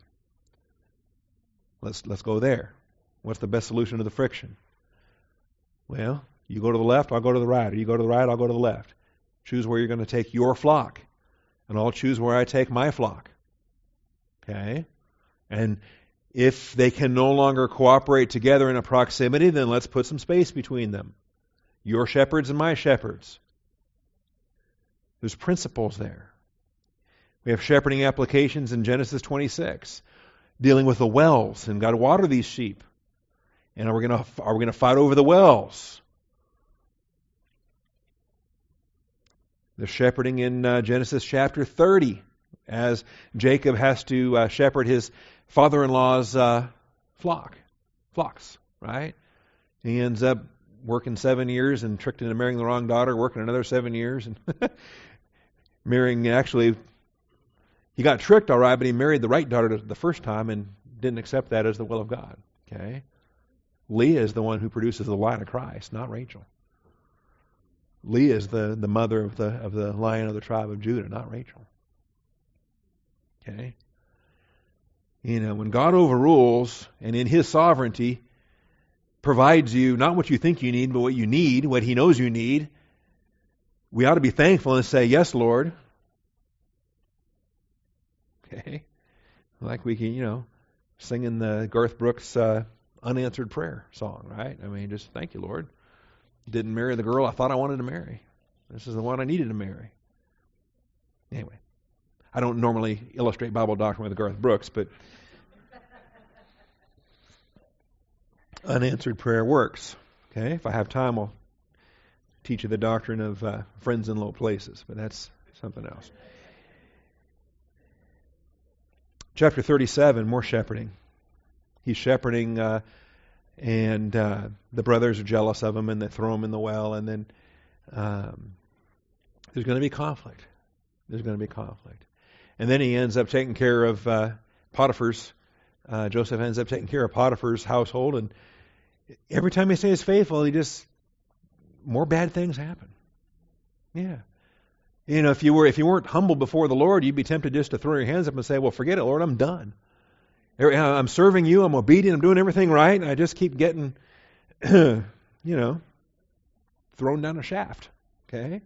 Let's, let's go there. What's the best solution to the friction? Well, you go to the left, I'll go to the right. Or you go to the right, I'll go to the left. Choose where you're going to take your flock. And I'll choose where I take my flock. Okay? And if they can no longer cooperate together in a proximity, then let's put some space between them. Your shepherds and my shepherds. There's principles there. We have shepherding applications in Genesis 26, dealing with the wells and got to water these sheep. And are we going to are we going to fight over the wells? The shepherding in uh, Genesis chapter 30, as Jacob has to uh, shepherd his father-in-law's uh, flock, flocks, right? He ends up working seven years and tricked into marrying the wrong daughter, working another seven years, and marrying actually he got tricked, all right, but he married the right daughter the first time and didn't accept that as the will of God. Okay? Leah is the one who produces the line of Christ, not Rachel. Leah is the, the mother of the of the lion of the tribe of Judah, not Rachel. Okay? You know, when God overrules and in his sovereignty provides you not what you think you need, but what you need, what he knows you need, we ought to be thankful and say, Yes, Lord. Okay? Like we can, you know, singing the Garth Brooks uh, unanswered prayer song, right? I mean, just thank you, Lord. Didn't marry the girl I thought I wanted to marry. This is the one I needed to marry. Anyway, I don't normally illustrate Bible doctrine with Garth Brooks, but unanswered prayer works. Okay, if I have time, I'll teach you the doctrine of uh, friends in low places, but that's something else. Chapter 37, more shepherding. He's shepherding, uh, and uh, the brothers are jealous of him, and they throw him in the well, and then um, there's going to be conflict. There's going to be conflict. And then he ends up taking care of uh, Potiphar's. Uh, Joseph ends up taking care of Potiphar's household, and every time he stays faithful, he just more bad things happen. Yeah. You know, if you were if you weren't humble before the Lord, you'd be tempted just to throw your hands up and say, "Well, forget it, Lord, I'm done. Er, I'm serving you. I'm obedient. I'm doing everything right. And I just keep getting, you know, thrown down a shaft." Okay.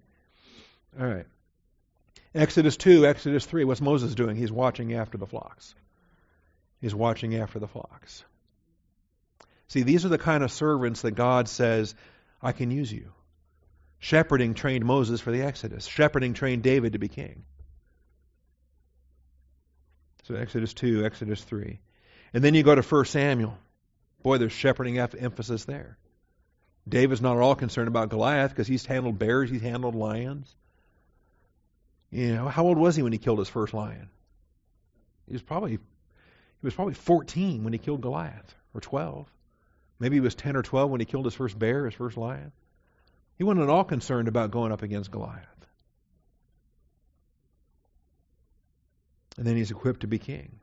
All right. Exodus 2, Exodus 3, what's Moses doing? He's watching after the flocks. He's watching after the flocks. See, these are the kind of servants that God says, I can use you. Shepherding trained Moses for the Exodus. Shepherding trained David to be king. So Exodus 2, Exodus 3. And then you go to 1 Samuel. Boy, there's shepherding emphasis there. David's not at all concerned about Goliath because he's handled bears, he's handled lions. You know, how old was he when he killed his first lion? He was probably he was probably 14 when he killed Goliath, or 12. Maybe he was 10 or 12 when he killed his first bear, his first lion. He wasn't at all concerned about going up against Goliath. And then he's equipped to be king.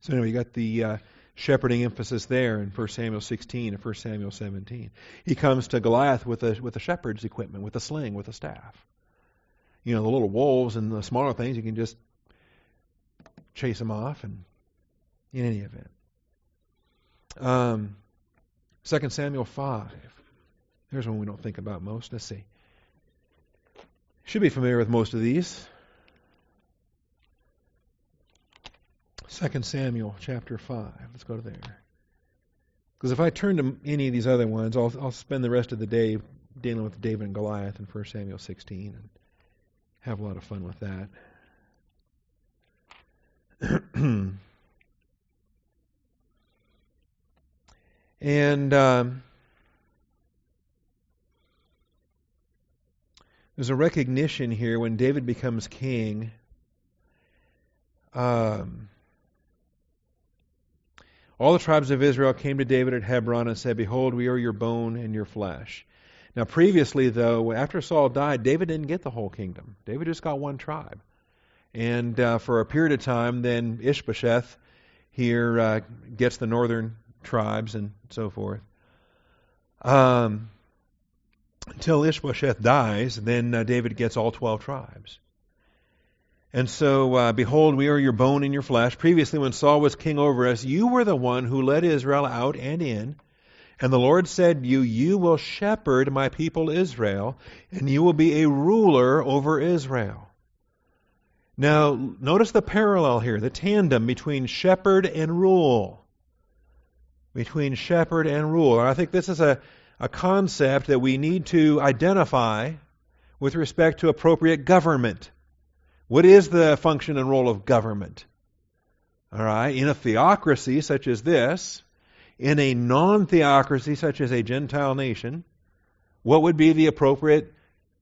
So anyway, you got the uh, shepherding emphasis there in 1 Samuel 16 and 1 Samuel 17. He comes to Goliath with a with a shepherd's equipment, with a sling, with a staff. You know, the little wolves and the smaller things, you can just chase them off, and in any event. Um, 2 Samuel 5. Here's one we don't think about most. Let's see. Should be familiar with most of these. 2 Samuel chapter 5. Let's go to there. Because if I turn to any of these other ones, I'll, I'll spend the rest of the day dealing with David and Goliath in 1 Samuel 16 and have a lot of fun with that. And um, there's a recognition here when David becomes king. Um, all the tribes of Israel came to David at Hebron and said, Behold, we are your bone and your flesh. Now, previously, though, after Saul died, David didn't get the whole kingdom. David just got one tribe. And uh, for a period of time, then Ishbosheth here uh, gets the northern tribes and so forth. Um, until Ishbosheth dies, then uh, David gets all 12 tribes. And so, uh, behold, we are your bone and your flesh. Previously, when Saul was king over us, you were the one who led Israel out and in. And the Lord said to you, You will shepherd my people Israel, and you will be a ruler over Israel. Now, notice the parallel here, the tandem between shepherd and rule between shepherd and ruler. I think this is a, a concept that we need to identify with respect to appropriate government. What is the function and role of government? All right, in a theocracy such as this, in a non theocracy such as a Gentile nation, what would be the appropriate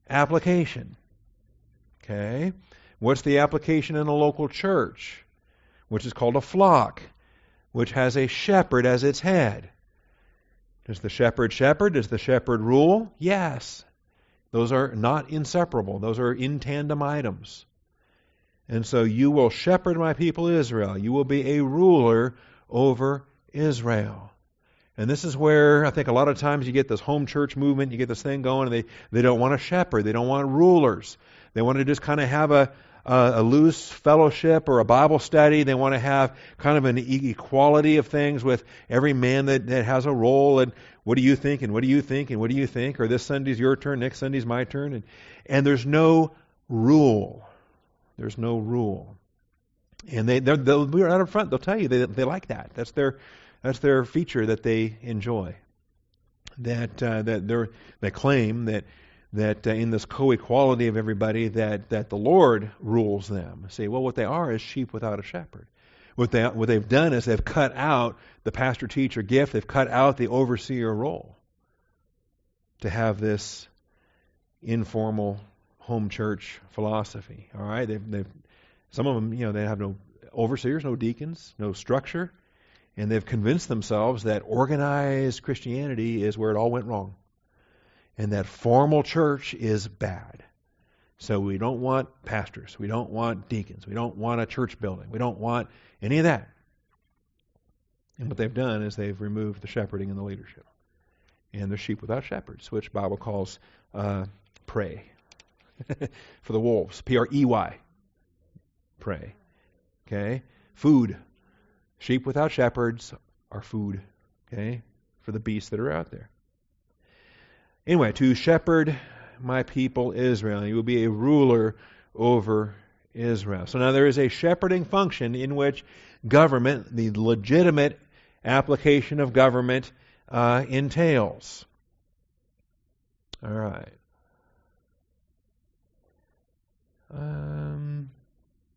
application? Okay, what's the application in a local church, which is called a flock? which has a shepherd as its head. Does the shepherd shepherd? Does the shepherd rule? Yes. Those are not inseparable, those are in tandem items. And so you will shepherd my people Israel. You will be a ruler over Israel. And this is where I think a lot of times you get this home church movement, you get this thing going, and they, they don't want a shepherd, they don't want rulers. They want to just kind of have a, a, loose fellowship or a Bible study. They want to have kind of an equality of things with every man that, that has a role. And what do you think and what do you think and what do you think or this Sunday's your turn, next Sunday's my turn and and there's no rule. There's no rule. And they they'll, be right up front. They'll tell you they they like that. That's their that's their feature that they enjoy. That uh, that they claim that that uh, in this co-equality of everybody that that the Lord rules them. Say, well, what they are is sheep without a shepherd. What they what they've done is they've cut out the pastor teacher gift. They've cut out the overseer role to have this informal home church philosophy. All right, they've, they've some of them, you know, they have no overseers, no deacons, no structure, and they've convinced themselves that organized Christianity is where it all went wrong, and that formal church is bad. So we don't want pastors, we don't want deacons, we don't want a church building, we don't want any of that. And what they've done is they've removed the shepherding and the leadership. And the sheep without shepherds, which Bible calls uh, prey for the wolves. P R E Y. Prey. Okay? Food. Sheep without shepherds are food. Okay? For the beasts that are out there. Anyway, to shepherd my people Israel. You will be a ruler over Israel. So now there is a shepherding function in which government, the legitimate application of government, uh, entails. All right. Um,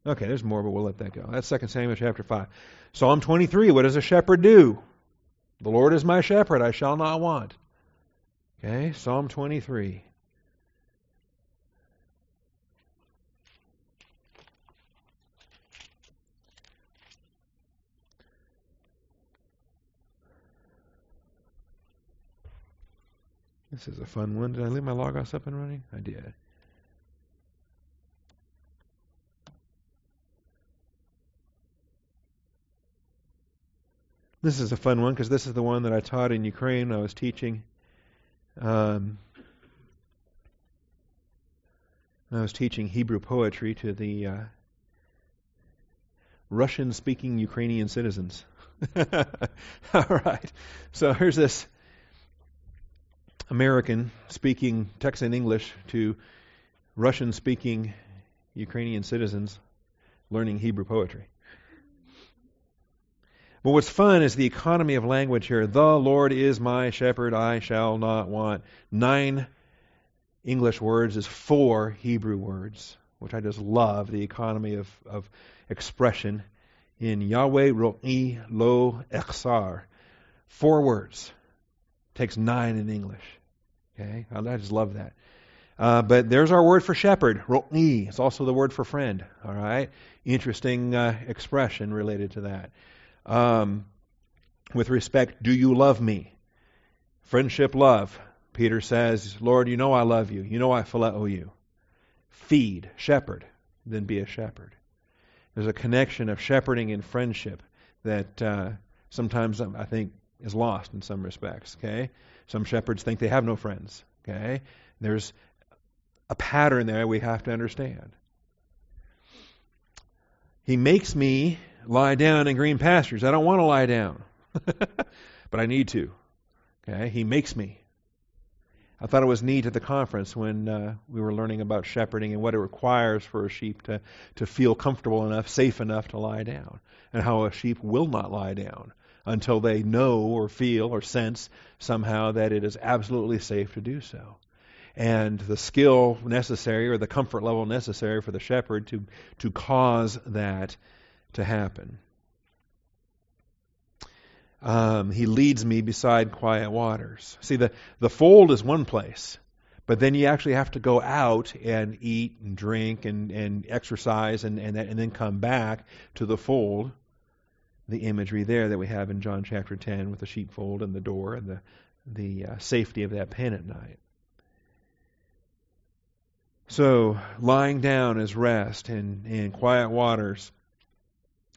okay, there's more, but we'll let that go. That's 2 Samuel chapter 5. Psalm 23, what does a shepherd do? The Lord is my shepherd, I shall not want. Okay, Psalm 23. This is a fun one. Did I leave my Logos up and running? I did. This is a fun one because this is the one that I taught in Ukraine. I was teaching. Um, I was teaching Hebrew poetry to the uh, Russian-speaking Ukrainian citizens. All right. So here's this American speaking Texan English to Russian speaking Ukrainian citizens learning Hebrew poetry. But what's fun is the economy of language here. The Lord is my shepherd, I shall not want. Nine English words is four Hebrew words, which I just love the economy of, of expression in Yahweh Ro'i Lo Echsar. Four words. Takes nine in English. Okay, I just love that. Uh, but there's our word for shepherd, ro'ni. It's also the word for friend. All right, interesting uh, expression related to that. Um, with respect, do you love me? Friendship, love. Peter says, Lord, you know I love you. You know I phileo you. Feed, shepherd, then be a shepherd. There's a connection of shepherding and friendship that uh, sometimes I think is lost in some respects. Okay, some shepherds think they have no friends. Okay, there's a pattern there we have to understand. He makes me lie down in green pastures. I don't want to lie down, but I need to. Okay, he makes me. I thought it was neat at the conference when uh, we were learning about shepherding and what it requires for a sheep to, to feel comfortable enough, safe enough to lie down, and how a sheep will not lie down until they know or feel or sense somehow that it is absolutely safe to do so. And the skill necessary or the comfort level necessary for the shepherd to, to cause that to happen. Um, he leads me beside quiet waters. See, the, the fold is one place, but then you actually have to go out and eat and drink and, and exercise and, and, and then come back to the fold the imagery there that we have in John chapter 10 with the sheepfold and the door and the, the uh, safety of that pen at night. So, lying down is rest and, in quiet waters.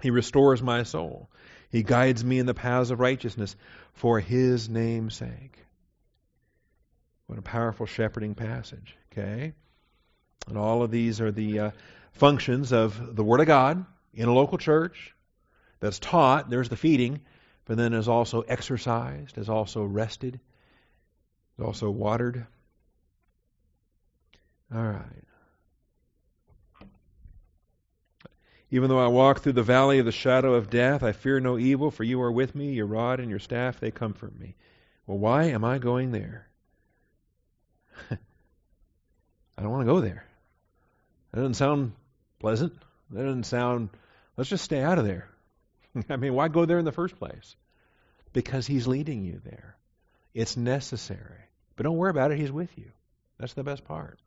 He restores my soul. He guides me in the paths of righteousness for His name's sake. What a powerful shepherding passage, okay? And all of these are the uh, functions of the Word of God in a local church, that's taught, there's the feeding, but then is also exercised, is also rested is also watered. All right. Even though I walk through the valley of the shadow of death, I fear no evil, for you are with me. Your rod and your staff, they comfort me. Well, why am I going there? I don't want to go there. That doesn't sound pleasant. That doesn't sound, let's just stay out of there. I mean, why go there in the first place? Because He's leading you there. It's necessary. But don't worry about it, He's with you. That's the best part.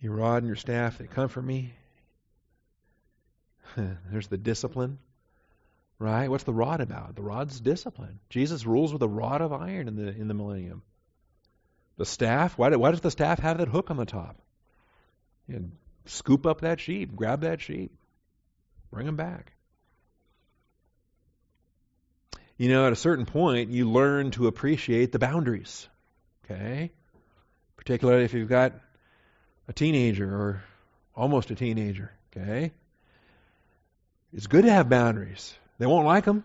Your rod and your staff, they comfort me. There's the discipline, right? What's the rod about? The rod's discipline. Jesus rules with a rod of iron in the in the millennium. The staff, why, why does the staff have that hook on the top? You scoop up that sheep, grab that sheep, bring them back. You know, at a certain point, you learn to appreciate the boundaries. Okay? Particularly if you've got a teenager or almost a teenager. Okay? It's good to have boundaries. They won't like them,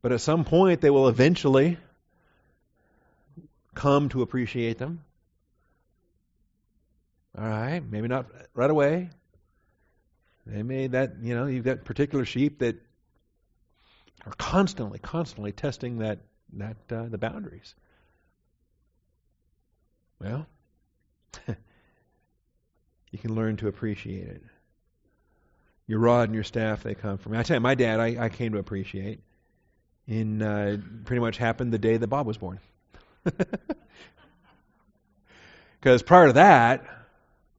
but at some point they will eventually come to appreciate them. All right, maybe not right away. They may that you know you've got particular sheep that are constantly, constantly testing that that uh, the boundaries. Well, you can learn to appreciate it. Your rod and your staff, they come from me. I tell you, my dad, I, I came to appreciate. In uh, pretty much happened the day that Bob was born. Because prior to that,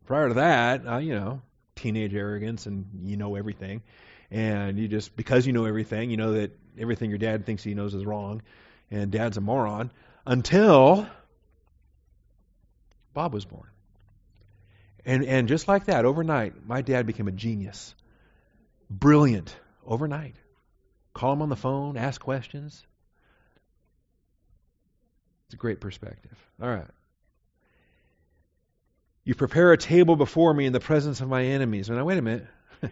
prior to that, uh, you know, teenage arrogance and you know everything, and you just because you know everything, you know that everything your dad thinks he knows is wrong, and dad's a moron. Until Bob was born. And, and just like that, overnight, my dad became a genius. Brilliant. Overnight. Call him on the phone, ask questions. It's a great perspective. All right. You prepare a table before me in the presence of my enemies. Now, wait a minute.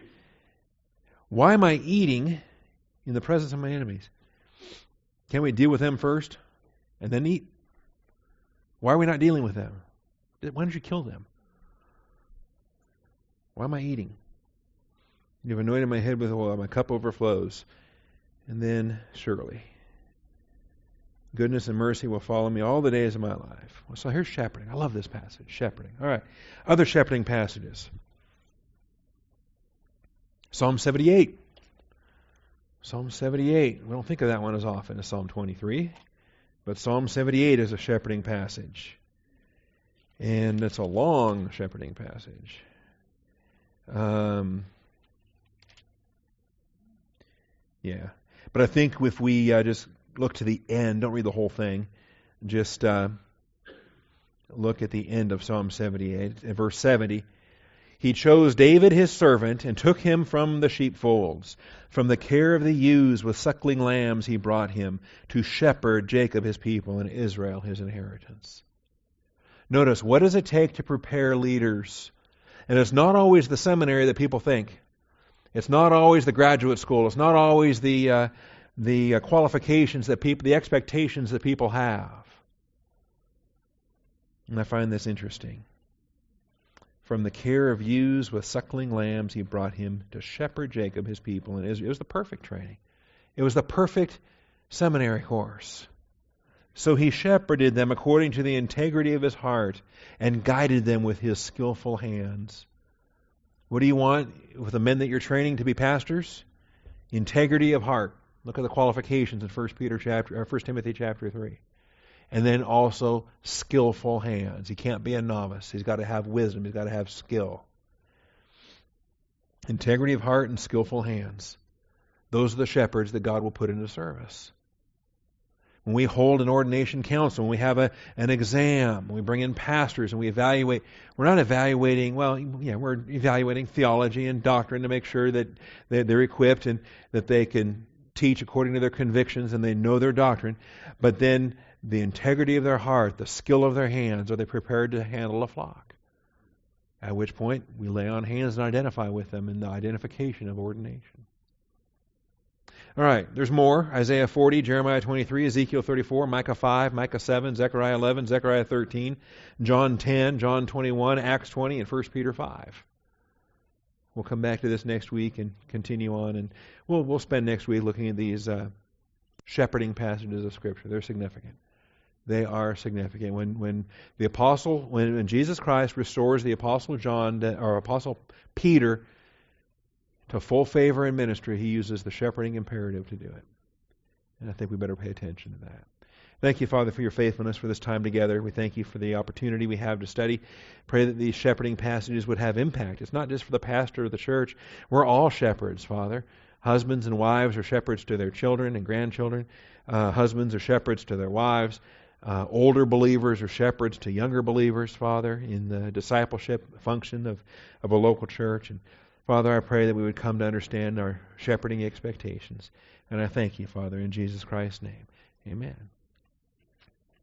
Why am I eating in the presence of my enemies? Can't we deal with them first and then eat? Why are we not dealing with them? Why don't you kill them? Why am I eating? You've anointed my head with oil, my cup overflows. And then, surely, goodness and mercy will follow me all the days of my life. So here's shepherding. I love this passage, shepherding. All right. Other shepherding passages. Psalm 78. Psalm 78. We don't think of that one as often as Psalm 23, but Psalm 78 is a shepherding passage. And it's a long shepherding passage. Um, yeah. But I think if we uh, just look to the end, don't read the whole thing, just uh, look at the end of Psalm 78, verse 70. He chose David his servant and took him from the sheepfolds. From the care of the ewes with suckling lambs he brought him to shepherd Jacob his people and Israel his inheritance. Notice, what does it take to prepare leaders? And it's not always the seminary that people think. It's not always the graduate school. It's not always the uh, the uh, qualifications that people, the expectations that people have. And I find this interesting. From the care of ewes with suckling lambs, he brought him to shepherd Jacob, his people, and Israel. It was the perfect training. It was the perfect seminary course. So he shepherded them according to the integrity of his heart and guided them with his skillful hands. What do you want with the men that you're training to be pastors? Integrity of heart. Look at the qualifications in 1 Peter chapter or 1 Timothy chapter 3. And then also skillful hands. He can't be a novice. He's got to have wisdom. He's got to have skill. Integrity of heart and skillful hands. Those are the shepherds that God will put into service when we hold an ordination council, when we have a, an exam, when we bring in pastors and we evaluate, we're not evaluating, well, yeah, we're evaluating theology and doctrine to make sure that they're equipped and that they can teach according to their convictions and they know their doctrine. But then the integrity of their heart, the skill of their hands, are they prepared to handle a flock? At which point we lay on hands and identify with them in the identification of ordination. All right, there's more. Isaiah 40, Jeremiah 23, Ezekiel 34, Micah 5, Micah 7, Zechariah 11, Zechariah 13, John 10, John 21, Acts 20, and 1 Peter 5. We'll come back to this next week and continue on, and we'll we'll spend next week looking at these uh, shepherding passages of Scripture. They're significant. They are significant. When when the apostle, when, when Jesus Christ restores the apostle John or apostle Peter to full favor in ministry, he uses the shepherding imperative to do it. And I think we better pay attention to that. Thank you, Father, for your faithfulness for this time together. We thank you for the opportunity we have to study. Pray that these shepherding passages would have impact. It's not just for the pastor of the church. We're all shepherds, Father. Husbands and wives are shepherds to their children and grandchildren. Uh, husbands are shepherds to their wives. Uh, older believers are shepherds to younger believers, Father, in the discipleship function of, of a local church. And Father, I pray that we would come to understand our shepherding expectations. And I thank you, Father, in Jesus Christ's name. Amen.